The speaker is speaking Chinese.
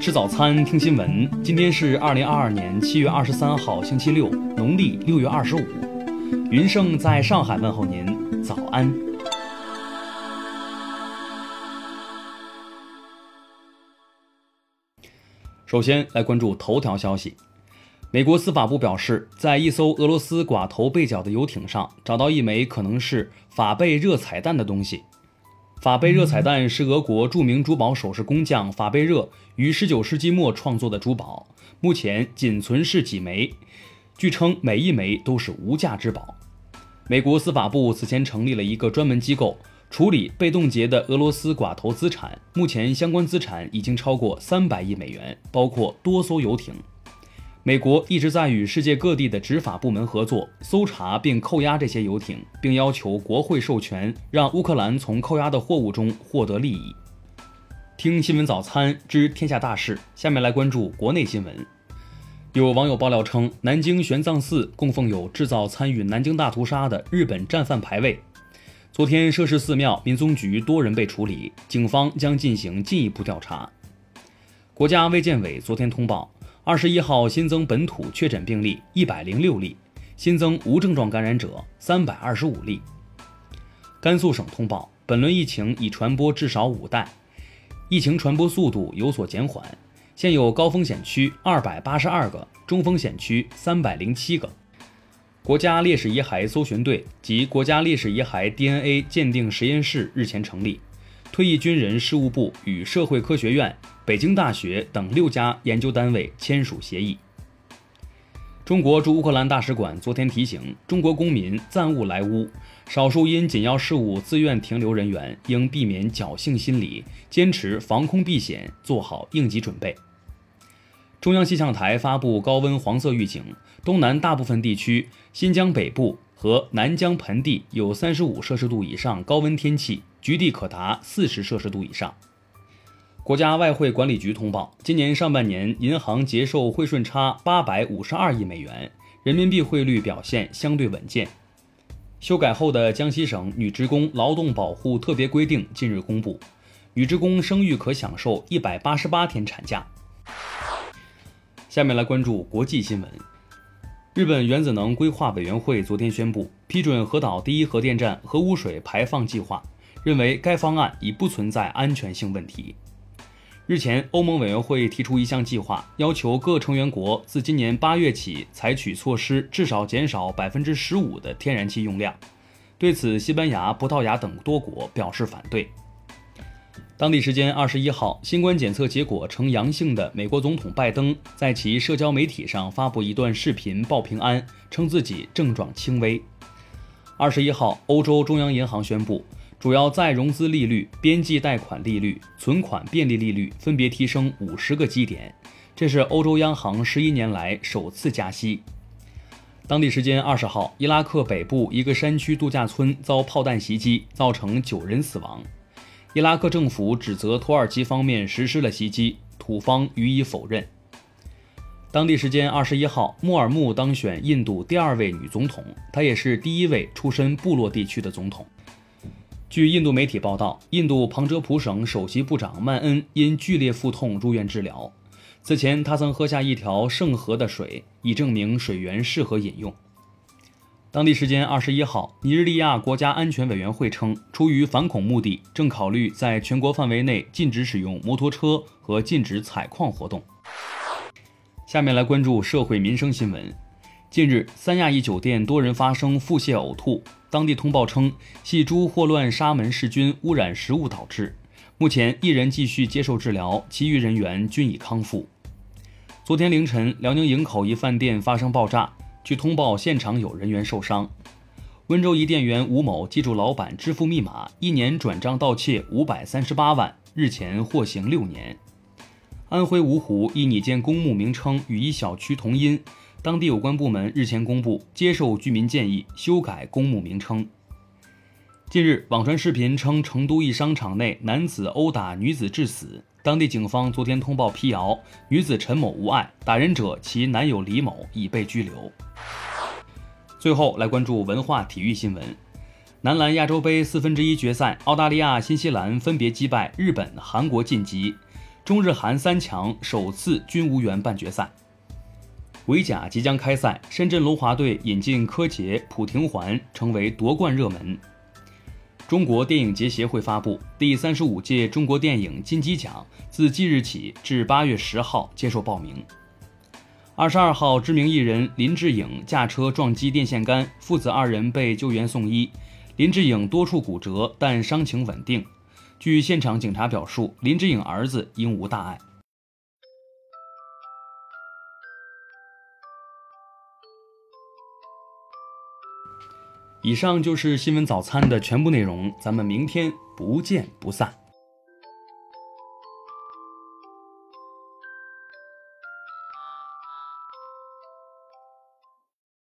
吃早餐，听新闻。今天是二零二二年七月二十三号，星期六，农历六月二十五。云盛在上海问候您，早安。首先来关注头条消息。美国司法部表示，在一艘俄罗斯寡头被角的游艇上，找到一枚可能是法贝热彩弹的东西。法贝热彩蛋是俄国著名珠宝首饰工匠法贝热于19世纪末创作的珠宝，目前仅存世几枚，据称每一枚都是无价之宝。美国司法部此前成立了一个专门机构，处理被冻结的俄罗斯寡头资产，目前相关资产已经超过300亿美元，包括多艘游艇。美国一直在与世界各地的执法部门合作，搜查并扣押这些游艇，并要求国会授权，让乌克兰从扣押的货物中获得利益。听新闻早餐知天下大事，下面来关注国内新闻。有网友爆料称，南京玄奘寺供奉有制造参与南京大屠杀的日本战犯牌位。昨天涉事寺庙民宗局多人被处理，警方将进行进一步调查。国家卫健委昨天通报。二十一号新增本土确诊病例一百零六例，新增无症状感染者三百二十五例。甘肃省通报，本轮疫情已传播至少五代，疫情传播速度有所减缓，现有高风险区二百八十二个，中风险区三百零七个。国家烈士遗骸搜寻队及国家烈士遗骸 DNA 鉴定实验室日前成立，退役军人事务部与社会科学院。北京大学等六家研究单位签署协议。中国驻乌克兰大使馆昨天提醒中国公民暂勿来乌，少数因紧要事务自愿停留人员应避免侥幸心理，坚持防空避险，做好应急准备。中央气象台发布高温黄色预警，东南大部分地区、新疆北部和南疆盆地有三十五摄氏度以上高温天气，局地可达四十摄氏度以上。国家外汇管理局通报，今年上半年银行结售汇顺差八百五十二亿美元，人民币汇率表现相对稳健。修改后的江西省女职工劳动保护特别规定近日公布，女职工生育可享受一百八十八天产假。下面来关注国际新闻。日本原子能规划委员会昨天宣布批准核岛第一核电站核污水排放计划，认为该方案已不存在安全性问题。日前，欧盟委员会提出一项计划，要求各成员国自今年八月起采取措施，至少减少百分之十五的天然气用量。对此，西班牙、葡萄牙等多国表示反对。当地时间二十一号，新冠检测结果呈阳性的美国总统拜登在其社交媒体上发布一段视频报平安，称自己症状轻微。二十一号，欧洲中央银行宣布。主要再融资利率、边际贷款利率、存款便利利率分别提升五十个基点，这是欧洲央行十一年来首次加息。当地时间二十号，伊拉克北部一个山区度假村遭炮弹袭击，造成九人死亡。伊拉克政府指责土耳其方面实施了袭击，土方予以否认。当地时间二十一号，穆尔穆当选印度第二位女总统，她也是第一位出身部落地区的总统。据印度媒体报道，印度旁遮普省首席部长曼恩因剧烈腹痛入院治疗。此前，他曾喝下一条圣河的水，以证明水源适合饮用。当地时间二十一号，尼日利亚国家安全委员会称，出于反恐目的，正考虑在全国范围内禁止使用摩托车和禁止采矿活动。下面来关注社会民生新闻。近日，三亚一酒店多人发生腹泻、呕吐。当地通报称，系猪霍乱沙门氏菌污染食物导致。目前，一人继续接受治疗，其余人员均已康复。昨天凌晨，辽宁营口一饭店发生爆炸，据通报，现场有人员受伤。温州一店员吴某记住老板支付密码，一年转账盗窃五百三十八万，日前获刑六年。安徽芜湖一拟建公墓名称与一小区同音。当地有关部门日前公布，接受居民建议修改公墓名称。近日，网传视频称成都一商场内男子殴打女子致死，当地警方昨天通报辟谣，女子陈某无碍，打人者其男友李某已被拘留。最后来关注文化体育新闻：男篮亚洲杯四分之一决赛，澳大利亚、新西兰分别击败日本、韩国晋级。中日韩三强首次均无缘半决赛。围甲即将开赛，深圳龙华队引进柯洁、朴廷桓成为夺冠热门。中国电影节协会发布，第三十五届中国电影金鸡奖自即日起至八月十号接受报名。二十二号，知名艺人林志颖驾车撞击电线杆，父子二人被救援送医。林志颖多处骨折，但伤情稳定。据现场警察表述，林志颖儿子应无大碍。以上就是新闻早餐的全部内容，咱们明天不见不散。